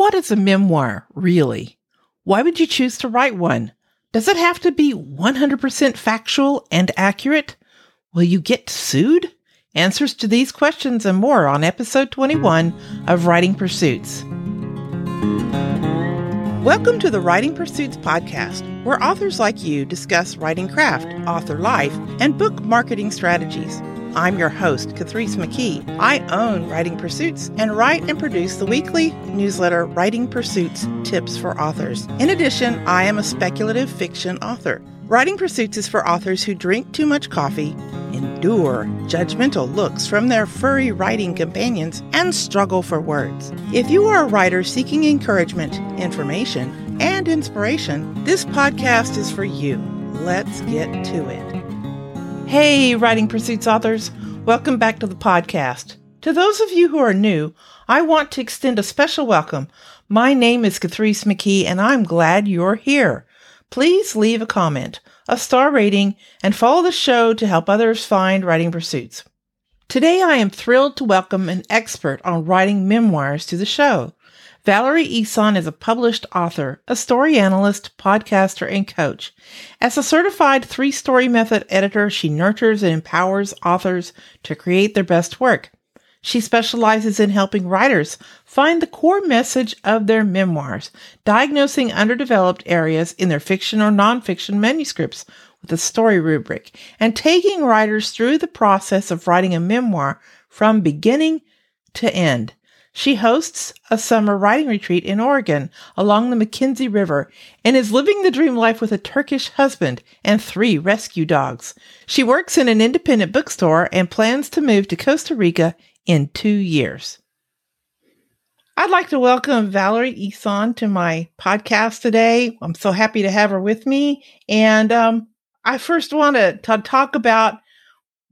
What is a memoir, really? Why would you choose to write one? Does it have to be 100% factual and accurate? Will you get sued? Answers to these questions and more on episode 21 of Writing Pursuits. Welcome to the Writing Pursuits podcast, where authors like you discuss writing craft, author life, and book marketing strategies. I'm your host, Catrice McKee. I own Writing Pursuits and write and produce the weekly newsletter Writing Pursuits Tips for Authors. In addition, I am a speculative fiction author. Writing Pursuits is for authors who drink too much coffee, endure judgmental looks from their furry writing companions, and struggle for words. If you are a writer seeking encouragement, information, and inspiration, this podcast is for you. Let's get to it. Hey, Writing Pursuits authors, welcome back to the podcast. To those of you who are new, I want to extend a special welcome. My name is Catrice McKee, and I'm glad you're here. Please leave a comment, a star rating, and follow the show to help others find Writing Pursuits. Today, I am thrilled to welcome an expert on writing memoirs to the show. Valerie Ihsan is a published author, a story analyst, podcaster, and coach. As a certified three story method editor, she nurtures and empowers authors to create their best work. She specializes in helping writers find the core message of their memoirs, diagnosing underdeveloped areas in their fiction or nonfiction manuscripts with a story rubric, and taking writers through the process of writing a memoir from beginning to end. She hosts a summer writing retreat in Oregon along the McKenzie River and is living the dream life with a Turkish husband and three rescue dogs. She works in an independent bookstore and plans to move to Costa Rica in two years. I'd like to welcome Valerie Ihsan to my podcast today. I'm so happy to have her with me. And um, I first want to talk about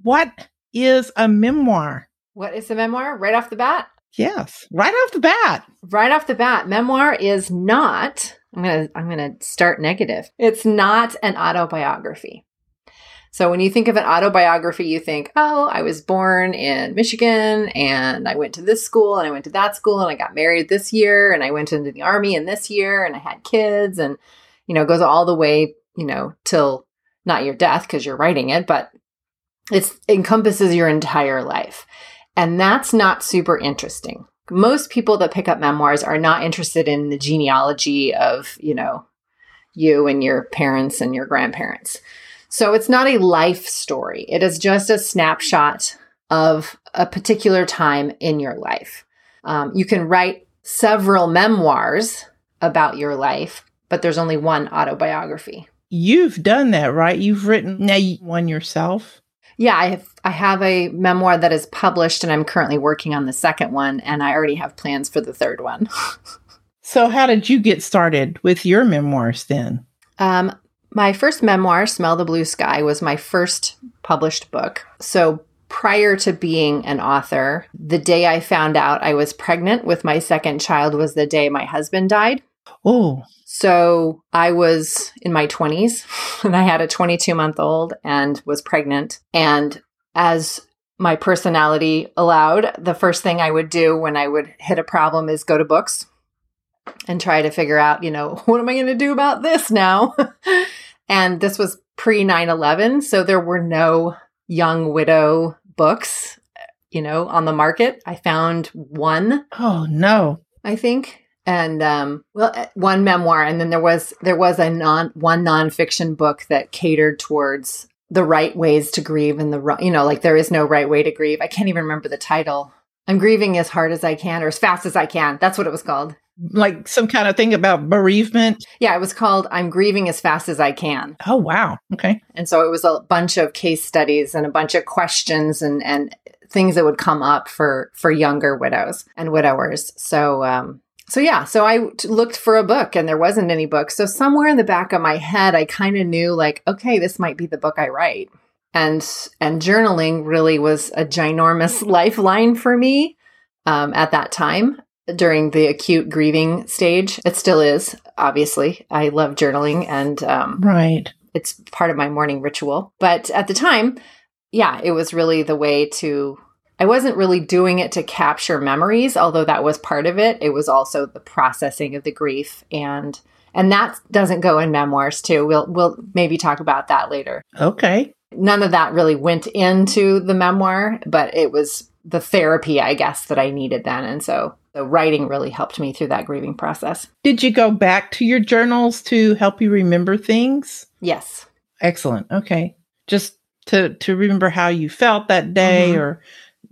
what is a memoir? What is a memoir? Right off the bat? Yes, right off the bat. Right off the bat, memoir is not. I'm gonna I'm gonna start negative. It's not an autobiography. So when you think of an autobiography, you think, oh, I was born in Michigan and I went to this school and I went to that school and I got married this year and I went into the army in this year and I had kids and you know, goes all the way, you know, till not your death because you're writing it, but it encompasses your entire life. And that's not super interesting. Most people that pick up memoirs are not interested in the genealogy of, you know, you and your parents and your grandparents. So it's not a life story. It is just a snapshot of a particular time in your life. Um, you can write several memoirs about your life, but there's only one autobiography. You've done that, right? You've written now one yourself. Yeah, I have I have a memoir that is published and I'm currently working on the second one and I already have plans for the third one. so how did you get started with your memoirs then? Um my first memoir, Smell the Blue Sky, was my first published book. So prior to being an author, the day I found out I was pregnant with my second child was the day my husband died. Oh. So I was in my 20s and I had a 22 month old and was pregnant. And as my personality allowed, the first thing I would do when I would hit a problem is go to books and try to figure out, you know, what am I going to do about this now? and this was pre 9 11. So there were no young widow books, you know, on the market. I found one. Oh, no. I think and um, well, eh, one memoir, and then there was there was a non one nonfiction book that catered towards the right ways to grieve and the wrong, you know like there is no right way to grieve. I can't even remember the title. I'm grieving as hard as I can or as fast as I can. That's what it was called. Like some kind of thing about bereavement. Yeah, it was called I'm grieving as fast as I can. Oh wow. Okay. And so it was a bunch of case studies and a bunch of questions and and things that would come up for for younger widows and widowers. So um so yeah, so I looked for a book and there wasn't any book. So somewhere in the back of my head, I kind of knew like, okay, this might be the book I write. And and journaling really was a ginormous lifeline for me um, at that time during the acute grieving stage. It still is, obviously. I love journaling and um, right, it's part of my morning ritual. But at the time, yeah, it was really the way to I wasn't really doing it to capture memories, although that was part of it. It was also the processing of the grief and and that doesn't go in memoirs too. We'll we'll maybe talk about that later. Okay. None of that really went into the memoir, but it was the therapy, I guess, that I needed then. And so the writing really helped me through that grieving process. Did you go back to your journals to help you remember things? Yes. Excellent. Okay. Just to to remember how you felt that day Mhm. or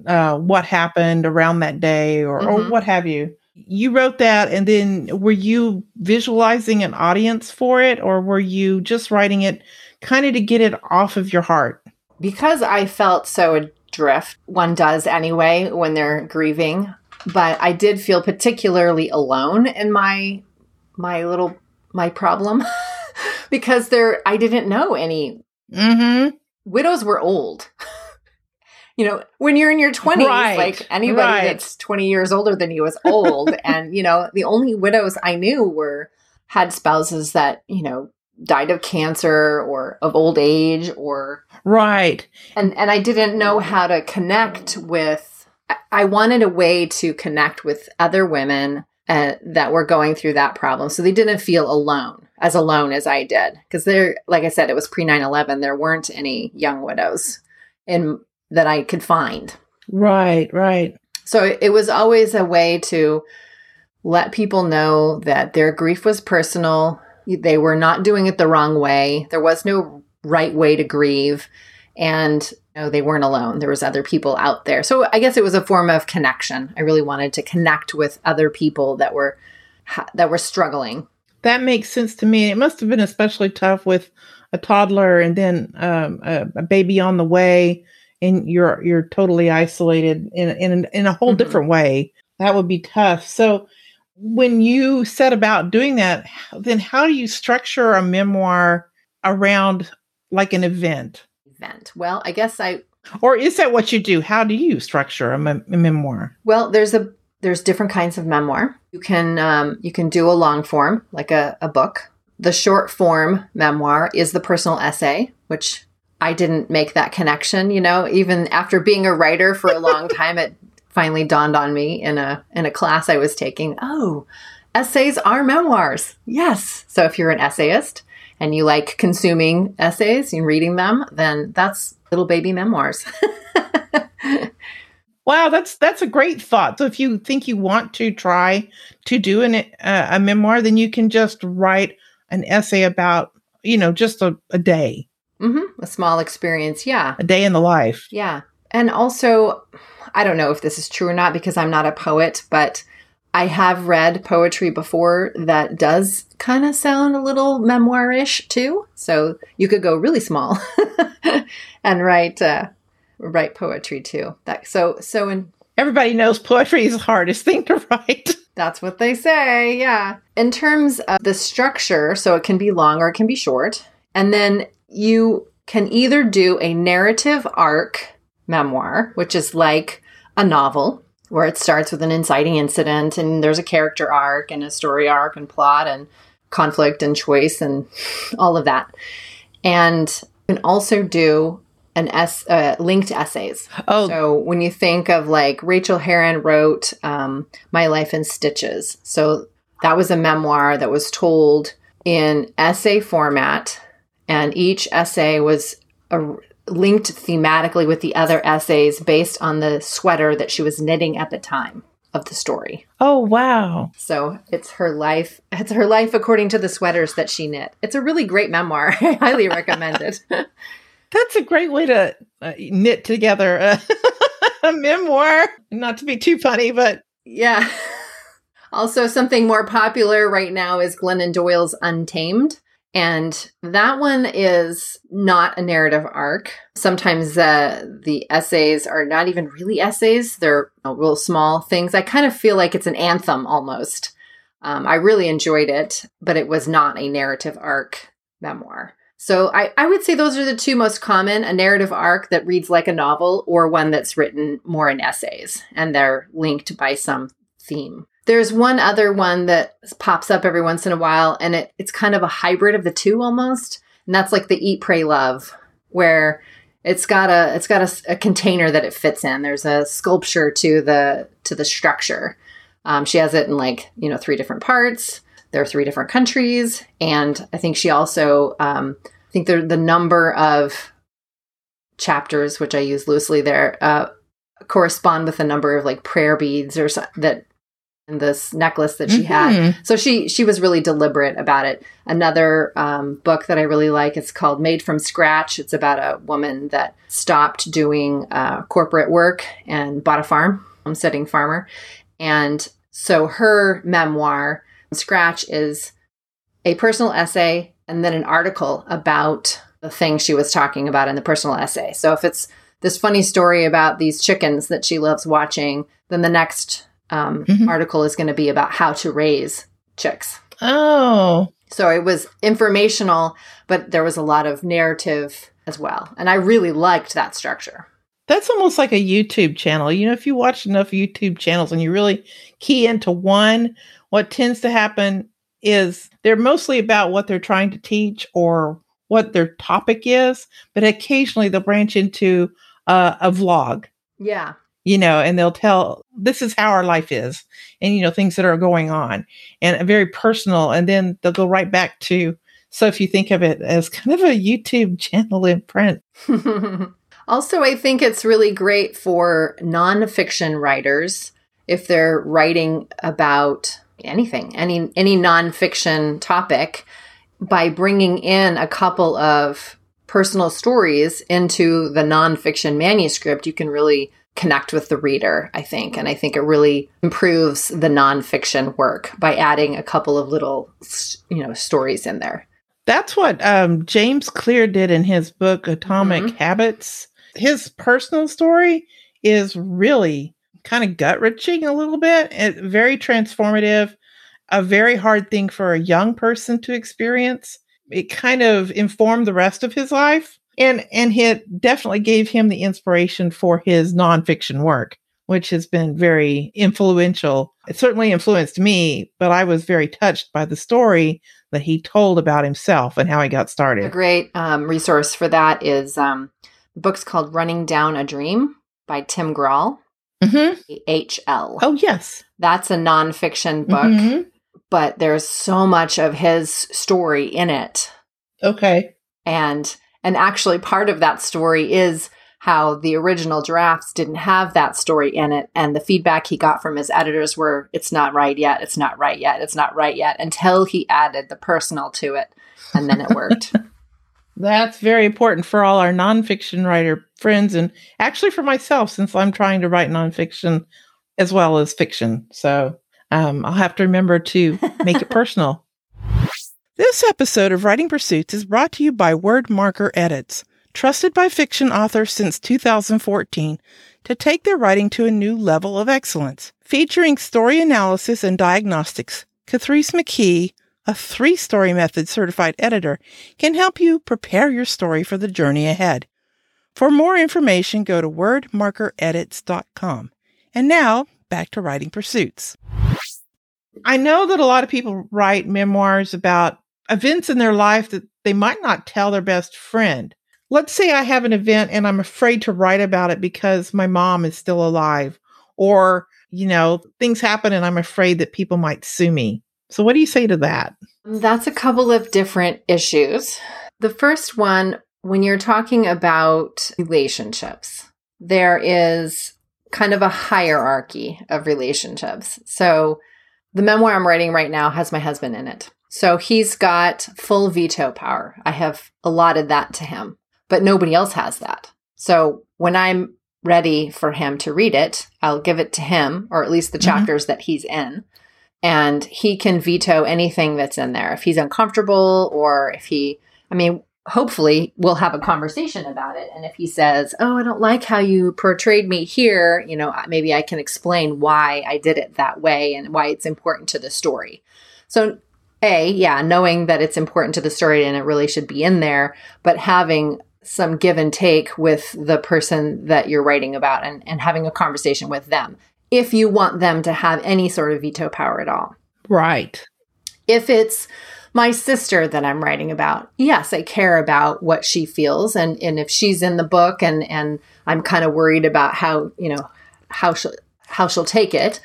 uh, what happened around that day or, or Mhm. what have you. You wrote that and then were you visualizing an audience for it or were you just writing it kind of to get it off of your heart? because I felt so adrift, one does anyway when they're grieving, but I did feel particularly alone in my my little my problem because there I didn't know any Mm-hmm. widows were old. you know, when you're in your 20s, Right, like anybody right. that's 20 years older than you is old and you know, the only widows I knew were had spouses that, you know, died of cancer or of old age or Right. and and I didn't know how to connect with. I- wanted a way to connect with other women uh, that were going through that problem, so they didn't feel alone, as alone as I did. Because there, like I said, it was pre 9-11. There weren't any young widows in that I could find. Right. Right. So it was always a way to let people know that their grief was personal. They were not doing it the wrong way. There was no right way to grieve. And you know, they weren't alone. There was other people out there. So I guess it was a form of connection. I really wanted to connect with other people that were that were struggling. That makes sense to me. It must have been especially tough with a toddler and then um, a, a baby on the way, and you're you're totally isolated in in in a whole Mhm. different way. That would be tough. So, when you set about doing that, then how do you structure a memoir around like an event, Event. Well, I guess I or is that what you do? How do you structure a, mem- a memoir? Well, there's a there's different kinds of memoir. You can um, you can do a long form like a, a book. The short form memoir is the personal essay, which I didn't make that connection. You know, even after being a writer for a long time, it finally dawned on me in a in a class I was taking. Oh, essays are memoirs. Yes. So if you're an essayist and you like consuming essays and reading them, then that's little baby memoirs. Wow, that's that's a great thought. So if you think you want to try to do an, uh, a memoir, then you can just write an essay about you know just a, a day, hmm A small experience. Yeah. a day in the life. Yeah. And also, I don't know if this is true or not because I'm not a poet, but I have read poetry before that does kind of sound a little memoir ish too. So you could go really small and write uh, write poetry too. That so so in Everybody knows poetry is the hardest thing to write. that's what they say. Yeah. In terms of the structure, so it can be long or it can be short. And then you can either do a narrative arc memoir, which is like a novel where it starts with an inciting incident and there's a character arc and a story arc and plot and conflict and choice and all of that. And you can also do an s uh, linked essays. Oh, So when you think of like Rachael Herron wrote um, My Life in Stitches. So that was a memoir that was told in essay format, and each essay was a, linked thematically with the other essays based on the sweater that she was knitting at the time of the story. oh wow. So it's her life. It's her life according to the sweaters that she knit. It's a really great memoir. I highly recommend it. That's a great way to uh, knit together a, a memoir. Not to be too funny, but Yeah. Also, something more popular right now is Glennon Doyle's Untamed. And that one is not a narrative arc. Sometimes uh, the essays are not even really essays, they're real small things. I kind of feel like it's an anthem almost. Um, I really enjoyed it, but it was not a narrative arc memoir. So I, I would say those are the two most common a narrative arc that reads like a novel, or one that's written more in essays and they're linked by some theme. There's one other one that pops up every once in a while, and it, it's kind of a hybrid of the two almost. And that's like the Eat, Pray, Love, where it's got a it's got a, a, container that it fits in. There's a sculpture to the to the structure. Um, she has it in like you know three different parts. There are three different countries, and I think she also um, I think the the number of chapters, which I use loosely there, uh, correspond with the number of like prayer beads or so, that and this necklace that she mm-hmm. had. So she she was really deliberate about it. Another um, book that I really like it's called Made from Scratch. It's about a woman that stopped doing uh, corporate work and bought a farm, homesteading farmer, and so her memoir Scratch is a personal essay and then an article about the thing she was talking about in the personal essay. So if it's this funny story about these chickens that she loves watching, then the next um, mm-hmm. article is going to be about how to raise chicks. Oh. So it was informational, but there was a lot of narrative as well. And I really liked that structure. That's almost like a YouTube channel. You know, if you watch enough YouTube channels and you really key into one, what tends to happen is they're mostly about what they're trying to teach or what their topic is, but occasionally they'll branch into uh, a vlog. Yeah you know, and they'll tell this is how our life is and, you know, things that are going on and very personal. And then they'll go right back to, so if you think of it as kind of a YouTube channel in print. also, I think it's really great for nonfiction writers if they're writing about anything, any, any nonfiction topic by bringing in a couple of personal stories into the nonfiction manuscript, you can really connect with the reader, I think. And I think it really improves the nonfiction work by adding a couple of little, you know, stories in there. That's what um, James Clear did in his book, Atomic mm-hmm. Habits. His personal story is really kind of gut wrenching a little bit, it, very transformative, a very hard thing for a young person to experience. It kind of informed the rest of his life and and it definitely gave him the inspiration for his nonfiction work which has been very influential. It certainly influenced me but i was very touched by the story that he told about himself and how he got started. A great um, resource for that is um, the book's called running down a dream by tim grahl mm-hmm. hl oh yes. That's a nonfiction book mm-hmm. but there's so much of his story in it. Okay. And and actually, part of that story is how the original drafts didn't have that story in it. And the feedback he got from his editors were, it's not right yet, it's not right yet, it's not right yet, until he added the personal to it. And then it worked. That's very important for all our nonfiction writer friends, and actually for myself, since I'm trying to write nonfiction as well as fiction. So um, I'll have to remember to make it personal. This episode of Writing Pursuits is brought to you by Word Marker Edits, trusted by fiction authors since 2014 to take their writing to a new level of excellence. Featuring story analysis and diagnostics, Catrice McKee, a three story method certified editor, can help you prepare your story for the journey ahead. For more information, go to wordmarkeredits.com. And now, back to Writing Pursuits. I know that a lot of people write memoirs about events in their life that they might not tell their best friend. Let's say I have an event and I'm afraid to write about it because my mom is still alive, or, you know, things happen and I'm afraid that people might sue me. So, what do you say to that? That's a couple of different issues. The first one, when you're talking about relationships, there is kind of a hierarchy of relationships. So, the memoir I'm writing right now has my husband in it. So he's got full veto power. I have allotted that to him, but nobody else has that. So when I'm ready for him to read it, I'll give it to him, or at least the mm-hmm. chapters that he's in. And he can veto anything that's in there. If he's uncomfortable or if he, I mean, hopefully we'll have a conversation about it. And if he says, Oh, I don't like how you portrayed me here, you know, maybe I can explain why I did it that way and why it's important to the story. So a, yeah, knowing that it's important to the story and it really should be in there, but having some give and take with the person that you're writing about and, and having a conversation with them if you want them to have any sort of veto power at all. Right. If it's My sister that I'm writing about, yes, I care about what she feels and, and if she's in the book and, and I'm kind of worried about how, you know, how she'll how she'll take it,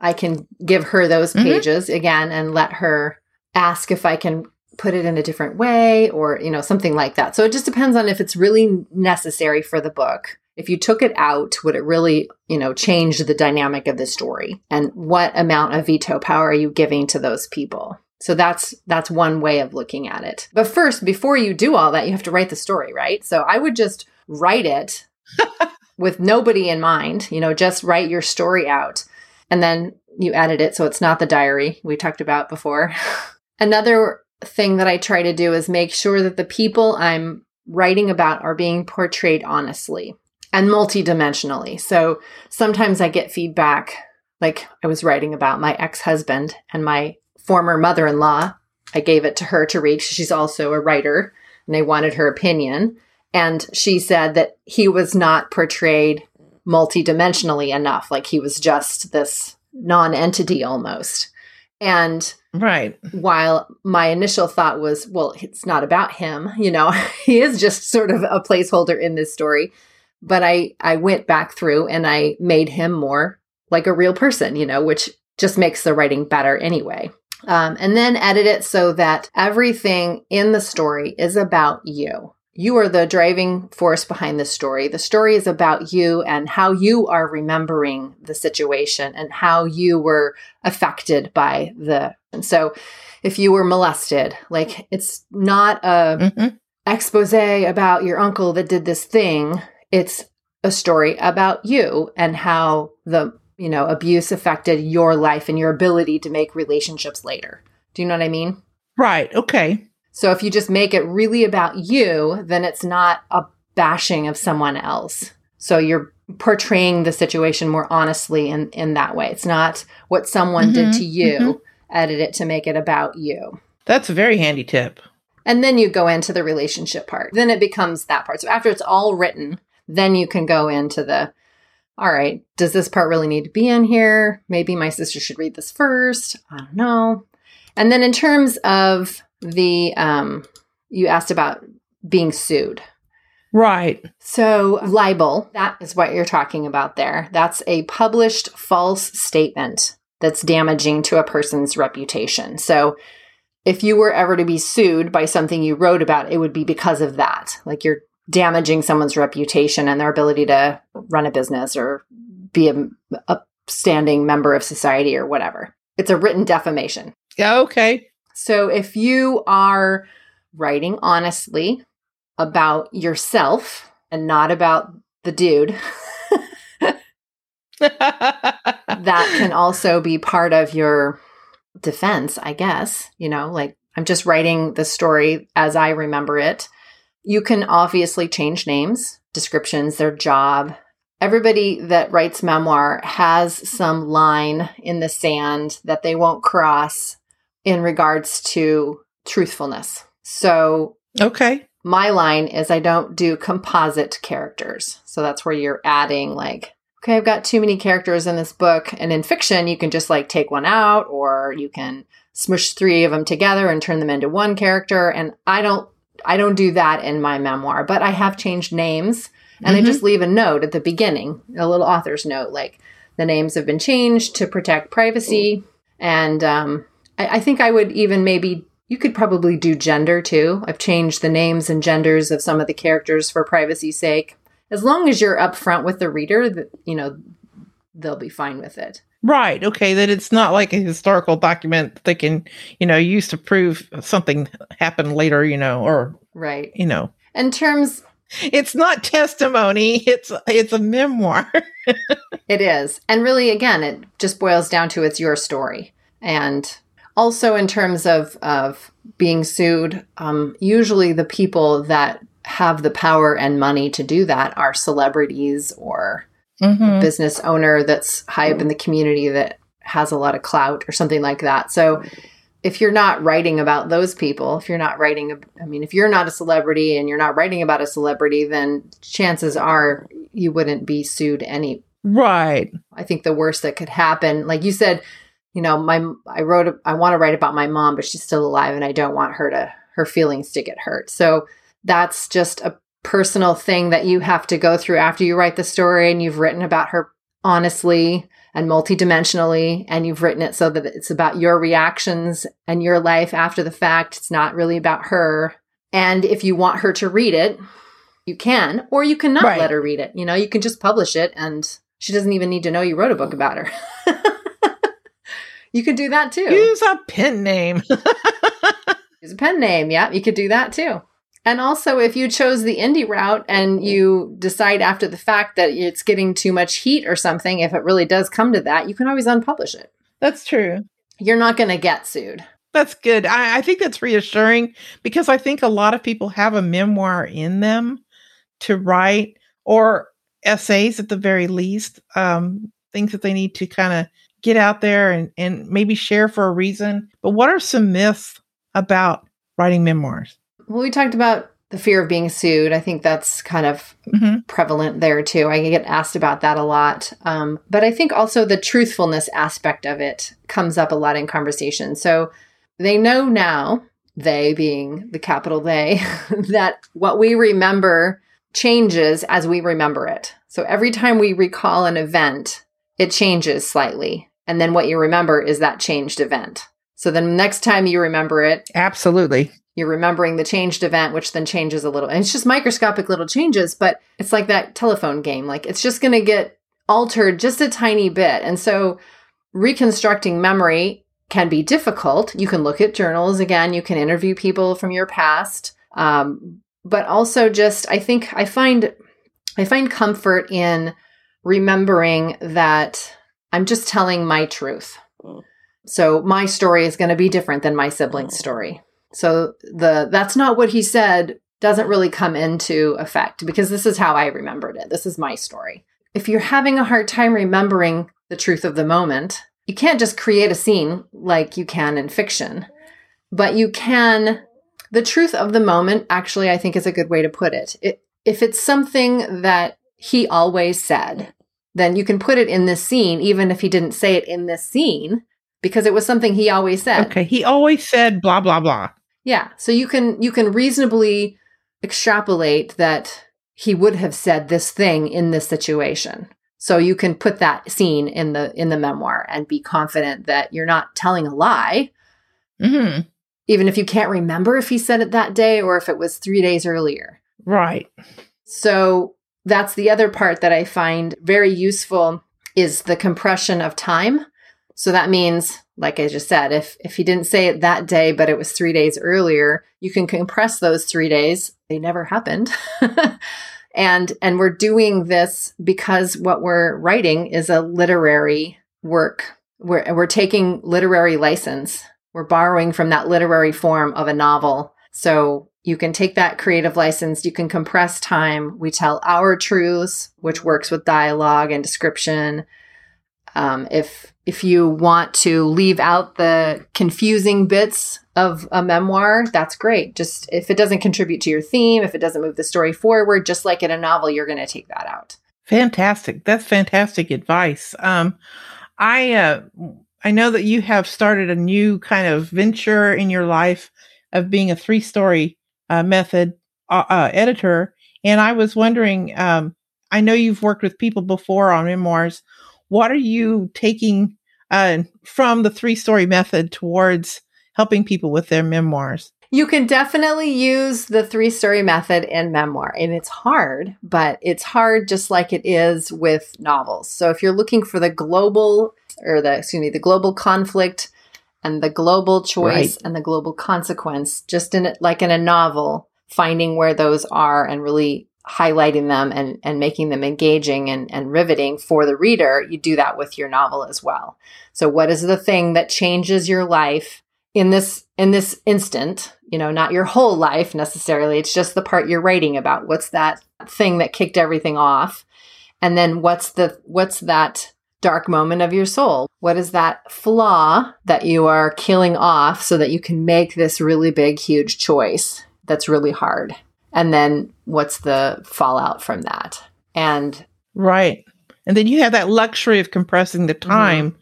I can give her those Mhm. pages again and let her ask if I can put it in a different way or, you know, something like that. So it just depends on if it's really necessary for the book. If you took it out, would it really, you know, change the dynamic of the story? And what amount of veto power are you giving to those people? So that's that's one way of looking at it. But first, before you do all that, you have to write the story, right? So I would just write it with nobody in mind, you know, just write your story out and then you edit it so it's not the diary we talked about before. Another thing that I try to do is make sure that the people I'm writing about are being portrayed honestly and multidimensionally. So sometimes I get feedback like I was writing about my ex-husband and my former mother-in-law. I gave it to her to read. She's also a writer and I wanted her opinion. And she said that he was not portrayed multidimensionally enough. Like he was just this non entity almost. And Right. while my initial thought was, well, it's not about him, you know, he is just sort of a placeholder in this story. But I, I went back through and I made him more like a real person, you know, which just makes the writing better anyway. Um, and then edit it so that everything in the story is about you. You are the driving force behind the story. The story is about you and how you are remembering the situation and how you were affected by the. And so, if you were molested, like it's not a hmm expose about your uncle that did this thing. It's a story about you and how the you know abuse affected your life and your ability to make relationships later. Do you know what I mean? Right. Okay. So if you just make it really about you, then it's not a bashing of someone else. So you're portraying the situation more honestly in, in that way. It's not what someone did Mhm, to you, edit it to make it about you. That's a very handy tip. And then you go into the relationship part. Then it becomes that part. So after it's all written, then you can go into the all right, does this part really need to be in here? Maybe my sister should read this first. I don't know. And then in terms of the um you asked about being sued. Right. So, libel, that is what you're talking about there. That's a published false statement that's damaging to a person's reputation. So, if you were ever to be sued by something you wrote about, it would be because of that. Like you're damaging someone's reputation and their ability to run a business or be a upstanding member of society or whatever. It's a written defamation. Yeah. Okay. So if you are writing honestly about yourself and not about the dude, that can also be part of your defense, I guess. You know, like I'm just writing the story as I remember it. You can obviously change names, descriptions, their job. Everybody that writes memoir has some line in the sand that they won't cross in regards to truthfulness. So okay. my line is I don't do composite characters. So that's where you're adding like, okay, I've got too many characters in this book. And in fiction, you can just like take one out or you can smush three of them together and turn them into one character. And I don't I don't do that in my memoir, but I have changed names and I Mhm. just leave a note at the beginning, a little author's note, like the names have been changed to protect privacy. And um, I, I think I would even maybe you could probably do gender too. I've changed the names and genders of some of the characters for privacy's sake. As long as you're upfront with the reader, that you know they'll be fine with it. Right. Okay. That it's not like a historical document that they can, you know, use to prove something happened later, you know, or, Right. you know, In terms it's not testimony. It's, it's a memoir. It is. And really, again, it just boils down to it's your story. And also, in terms of, of being sued, um, usually the people that have the power and money to do that are celebrities or Mhm. business owner that's high up in the community that has a lot of clout or something like that. So if you're not writing about those people, if you're not writing, I mean, if you're not a celebrity and you're not writing about a celebrity, then chances are you wouldn't be sued any. Right. I think the worst that could happen, like you said, you know, my I wrote I want to write about my mom, but she's still alive and I don't want her to her feelings to get hurt. So that's just a personal thing that you have to go through after you write the story and you've written about her honestly and multidimensionally and you've written it so that it's about your reactions and your life after the fact. It's not really about her. And if you want her to read it, you can, or you cannot right. let her read it. You know, you can just publish it and she doesn't even need to know you wrote a book about her. you could do that too. Use a pen name. Use a pen name. Yeah, you could do that too. And also, if you chose the indie route and you decide after the fact that it's getting too much heat or something, if it really does come to that, you can always unpublish it. That's true. You're not going to get sued. That's good. I, I, think that's reassuring because I think a lot of people have a memoir in them to write or essays at the very least, um, things that they need to kind of get out there and, and maybe share for a reason. But what are some myths about writing memoirs? Well, we talked about the fear of being sued. I think that's kind of mm-hmm. prevalent there too. I get asked about that a lot. Um, but I think also the truthfulness aspect of it comes up a lot in conversation. So they know now, they being the capital they, that what we remember changes as we remember it. So every time we recall an event, it changes slightly. And then what you remember is that changed event. So then next time you remember it, absolutely. You're remembering the changed event, which then changes a little. And it's just microscopic little changes, but it's like that telephone game. Like it's just going to get altered just a tiny bit. And so reconstructing memory can be difficult. You can look at journals again, you can interview people from your past. Um, but also just I think I find I find comfort in remembering that I'm just telling my truth. Mm. So my story is going to be different than my sibling's mm. story. So the that's not what he said doesn't really come into effect because this is how I remembered it. This is my story. If you're having a hard time remembering the truth of the moment, you can't just create a scene like you can in fiction, but you can the truth of the moment actually I think is a good way to put it. it if it's something that he always said, then you can put it in this scene even if he didn't say it in this scene because it was something he always said. Okay, he always said blah blah blah. Yeah. So you can you can reasonably extrapolate that he would have said this thing in this situation. So you can put that scene in the in the memoir and be confident that you're not telling a lie. Mm-hmm. Even if you can't remember if he said it that day or if it was three days earlier. Right. So that's the other part that I find very useful is the compression of time. So that means like I just said, if if he didn't say it that day, but it was three days earlier, you can compress those three days. They never happened. and and we're doing this because what we're writing is a literary work. We're we're taking literary license. We're borrowing from that literary form of a novel. So you can take that creative license, you can compress time. We tell our truths, which works with dialogue and description. Um, if if you want to leave out the confusing bits of a memoir, that's great. Just if it doesn't contribute to your theme, if it doesn't move the story forward, just like in a novel, you're going to take that out. Fantastic. That's fantastic advice. Um, I uh, I know that you have started a new kind of venture in your life of being a three story uh, method uh, editor, and I was wondering. Um, I know you've worked with people before on memoirs. What are you taking uh, from the three story method towards helping people with their memoirs? You can definitely use the three story method in memoir, and it's hard, but it's hard just like it is with novels. So if you're looking for the global or the excuse me, the global conflict and the global choice right. and the global consequence, just in it like in a novel, finding where those are and really highlighting them and, and making them engaging and, and riveting for the reader, you do that with your novel as well. So what is the thing that changes your life in this in this instant, you know, not your whole life necessarily. It's just the part you're writing about. What's that thing that kicked everything off? And then what's the what's that dark moment of your soul? What is that flaw that you are killing off so that you can make this really big huge choice that's really hard? and then what's the fallout from that and right and then you have that luxury of compressing the mm-hmm. time mm-hmm.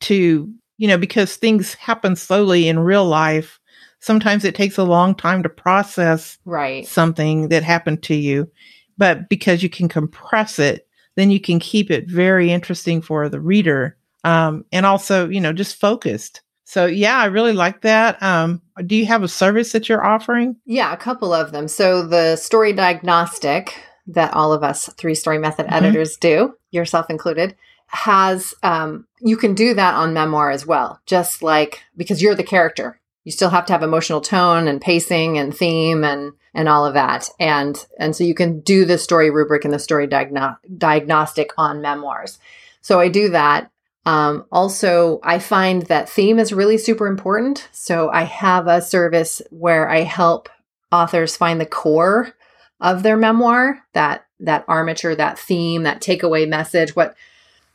to you know, because things happen slowly in real life, sometimes it takes a long time to process right. something that happened to you. But because you can compress it, then you can keep it very interesting for the reader. Um, and also, you know, just focused. So yeah, I really like that. Um, do you have a service that you're offering? Yeah, a couple of them. So the story diagnostic that all of us three story method mm-hmm. editors do, yourself included, has um, you can do that on memoir as well. Just like because you're the character, you still have to have emotional tone and pacing and theme and and all of that. And and so you can do the story rubric and the story diagno- diagnostic on memoirs. So I do that. Um, also, I find that theme is really super important. So I have a service where I help authors find the core of their memoir, that that armature, that theme, that takeaway message, what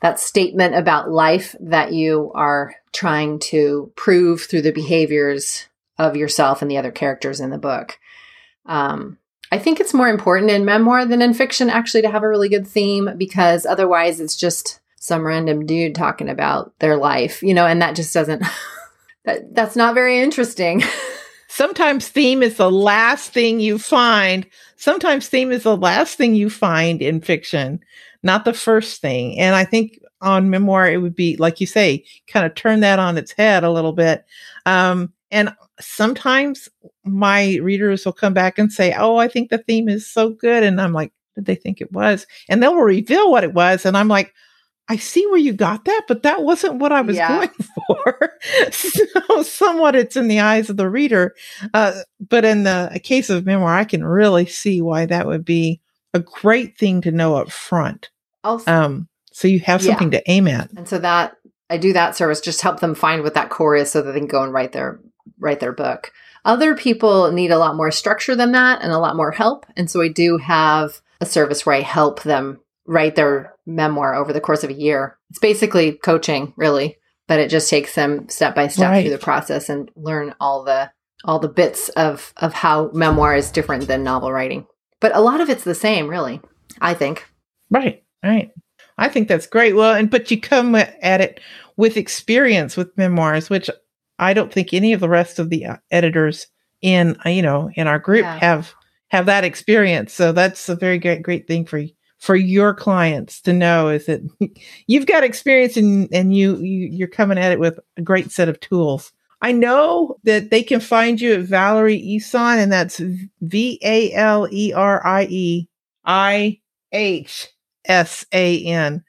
that statement about life that you are trying to prove through the behaviors of yourself and the other characters in the book. Um, I think it's more important in memoir than in fiction actually to have a really good theme because otherwise it's just some random dude talking about their life, you know, and that just doesn't that that's not very interesting. Sometimes theme is the last thing you find. Sometimes theme is the last thing you find in fiction, not the first thing. And I think on memoir, it would be, like you say, kind of turn that on its head a little bit. Um, and sometimes my readers will come back and say, Oh, I think the theme is so good. And I'm like, Did they think it was? And they'll reveal what it was. And I'm like, I see where you got that, but that wasn't what I was yeah. going for. so somewhat it's in the eyes of the reader. Uh, but in the case of memoir, I can really see why that would be a great thing to know up front. Also, um, so you have something yeah. to aim at. And so that I do that service, just help them find what that core is so that they can go and write their write their book. Other people need a lot more structure than that and a lot more help. And so I do have a service where I help them write their memoir over the course of a year. It's basically coaching, really, but it just takes them step by step right. through the process and learn all the all the bits of of how memoir is different than novel writing. But a lot of it's the same, really. I think. Right. Right. I think that's great. Well, and but you come at it with experience with memoirs, which I don't think any of the rest of the uh, editors in uh, you know in our group yeah. have have that experience. So that's a very great great thing for for your clients to know is that you've got experience and and you, you you're coming at it with a great set of tools. I know that they can find you at Valerie Ihsan, and that's V A L E R I E I H S A N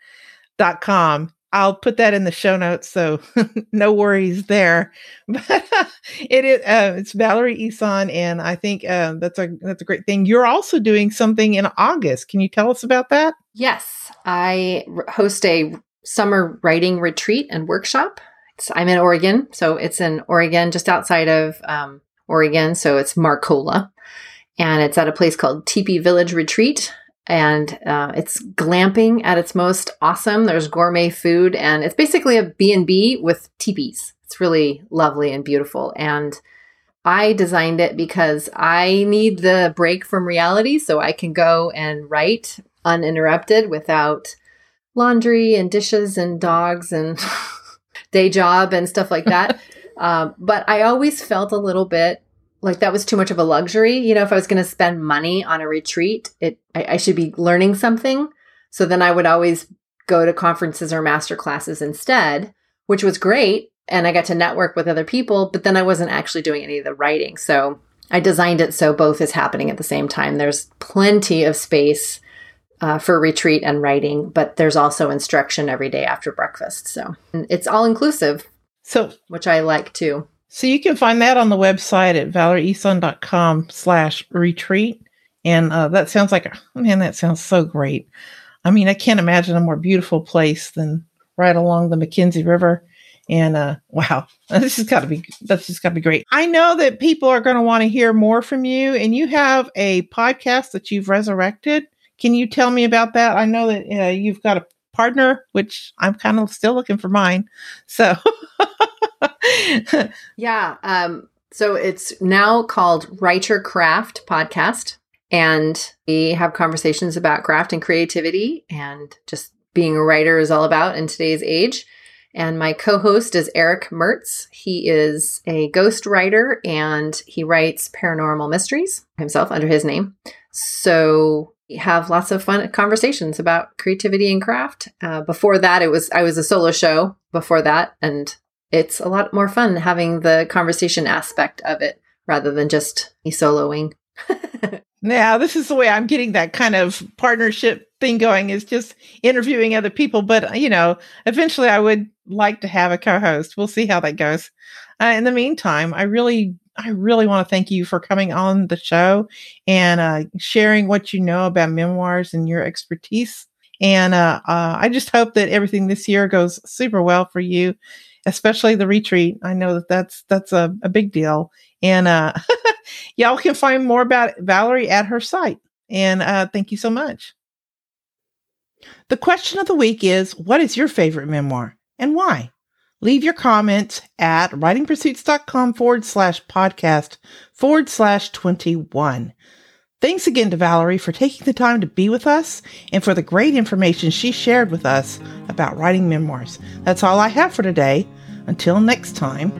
dot com. I'll put that in the show notes, so no worries there. But it is uh, it's Valerie Ihsan, and I think uh, that's a that's a great thing. You're also doing something in August. Can you tell us about that? Yes, I host a summer writing retreat and workshop. It's, I'm in Oregon, so it's in Oregon, just outside of um, Oregon. So it's Marcola, and it's at a place called Teepee Village Retreat and uh, it's glamping at its most awesome. There's gourmet food, and it's basically a B&B with teepees. It's really lovely and beautiful. And I designed it because I need the break from reality so I can go and write uninterrupted without laundry and dishes and dogs and day job and stuff like that. um, but I always felt a little bit like that was too much of a luxury. You know, if I was going to spend money on a retreat, it I, I, should be learning something. So then I would always go to conferences or master classes instead, which was great. And I got to network with other people, but then I wasn't actually doing any of the writing. So I designed it so both is happening at the same time. There's plenty of space uh, for retreat and writing, but there's also instruction every day after breakfast. So it's all inclusive. So, which I like too. So you can find that on the website at valerieihsan.com slash retreat. And uh, that sounds like, a, man, that sounds so great. I mean, I can't imagine a more beautiful place than right along the McKenzie River. And uh, wow, this has got to be that's just got to be great. I know that people are going to want to hear more from you, and you have a podcast that you've resurrected. Can you tell me about that? I know that uh, you've got a partner, which I'm kind of still looking for mine. So yeah. Um, so it's now called Writer Craft Podcast. And we have conversations about craft and creativity and just being a writer is all about in today's age. And my co host is Eric Mertz. He is a ghost writer and he writes paranormal mysteries himself under his name. So we have lots of fun conversations about creativity and craft. Uh, before that, it was I was a solo show before that, and it's a lot more fun having the conversation aspect of it rather than just me soloing. yeah, this is the way I'm getting that kind of partnership thing going is just interviewing other people. But, you know, eventually I would like to have a co host. We'll see how that goes. Uh, in the meantime, I really, I really want to thank you for coming on the show and uh, sharing what you know about memoirs and your expertise. And uh, uh, I just hope that everything this year goes super well for you, especially the retreat. I know that that's that's a, a big deal, and uh, y'all can find more about Valerie at her site. And uh, thank you so much. The question of the week is What is your favorite memoir and why? Leave your comments at writingpursuits.com forward slash podcast forward slash 21. Thanks again to Valerie for taking the time to be with us and for the great information she shared with us about writing memoirs. That's all I have for today. Until next time.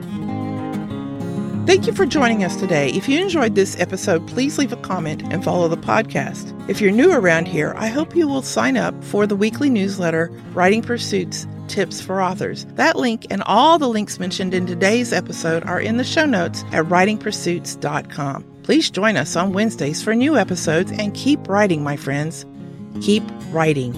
Thank you for joining us today. If you enjoyed this episode, please leave a comment and follow the podcast. If you're new around here, I hope you will sign up for the weekly newsletter, Writing Pursuits Tips for Authors. That link and all the links mentioned in today's episode are in the show notes at writingpursuits.com. Please join us on Wednesdays for new episodes and keep writing, my friends. Keep writing.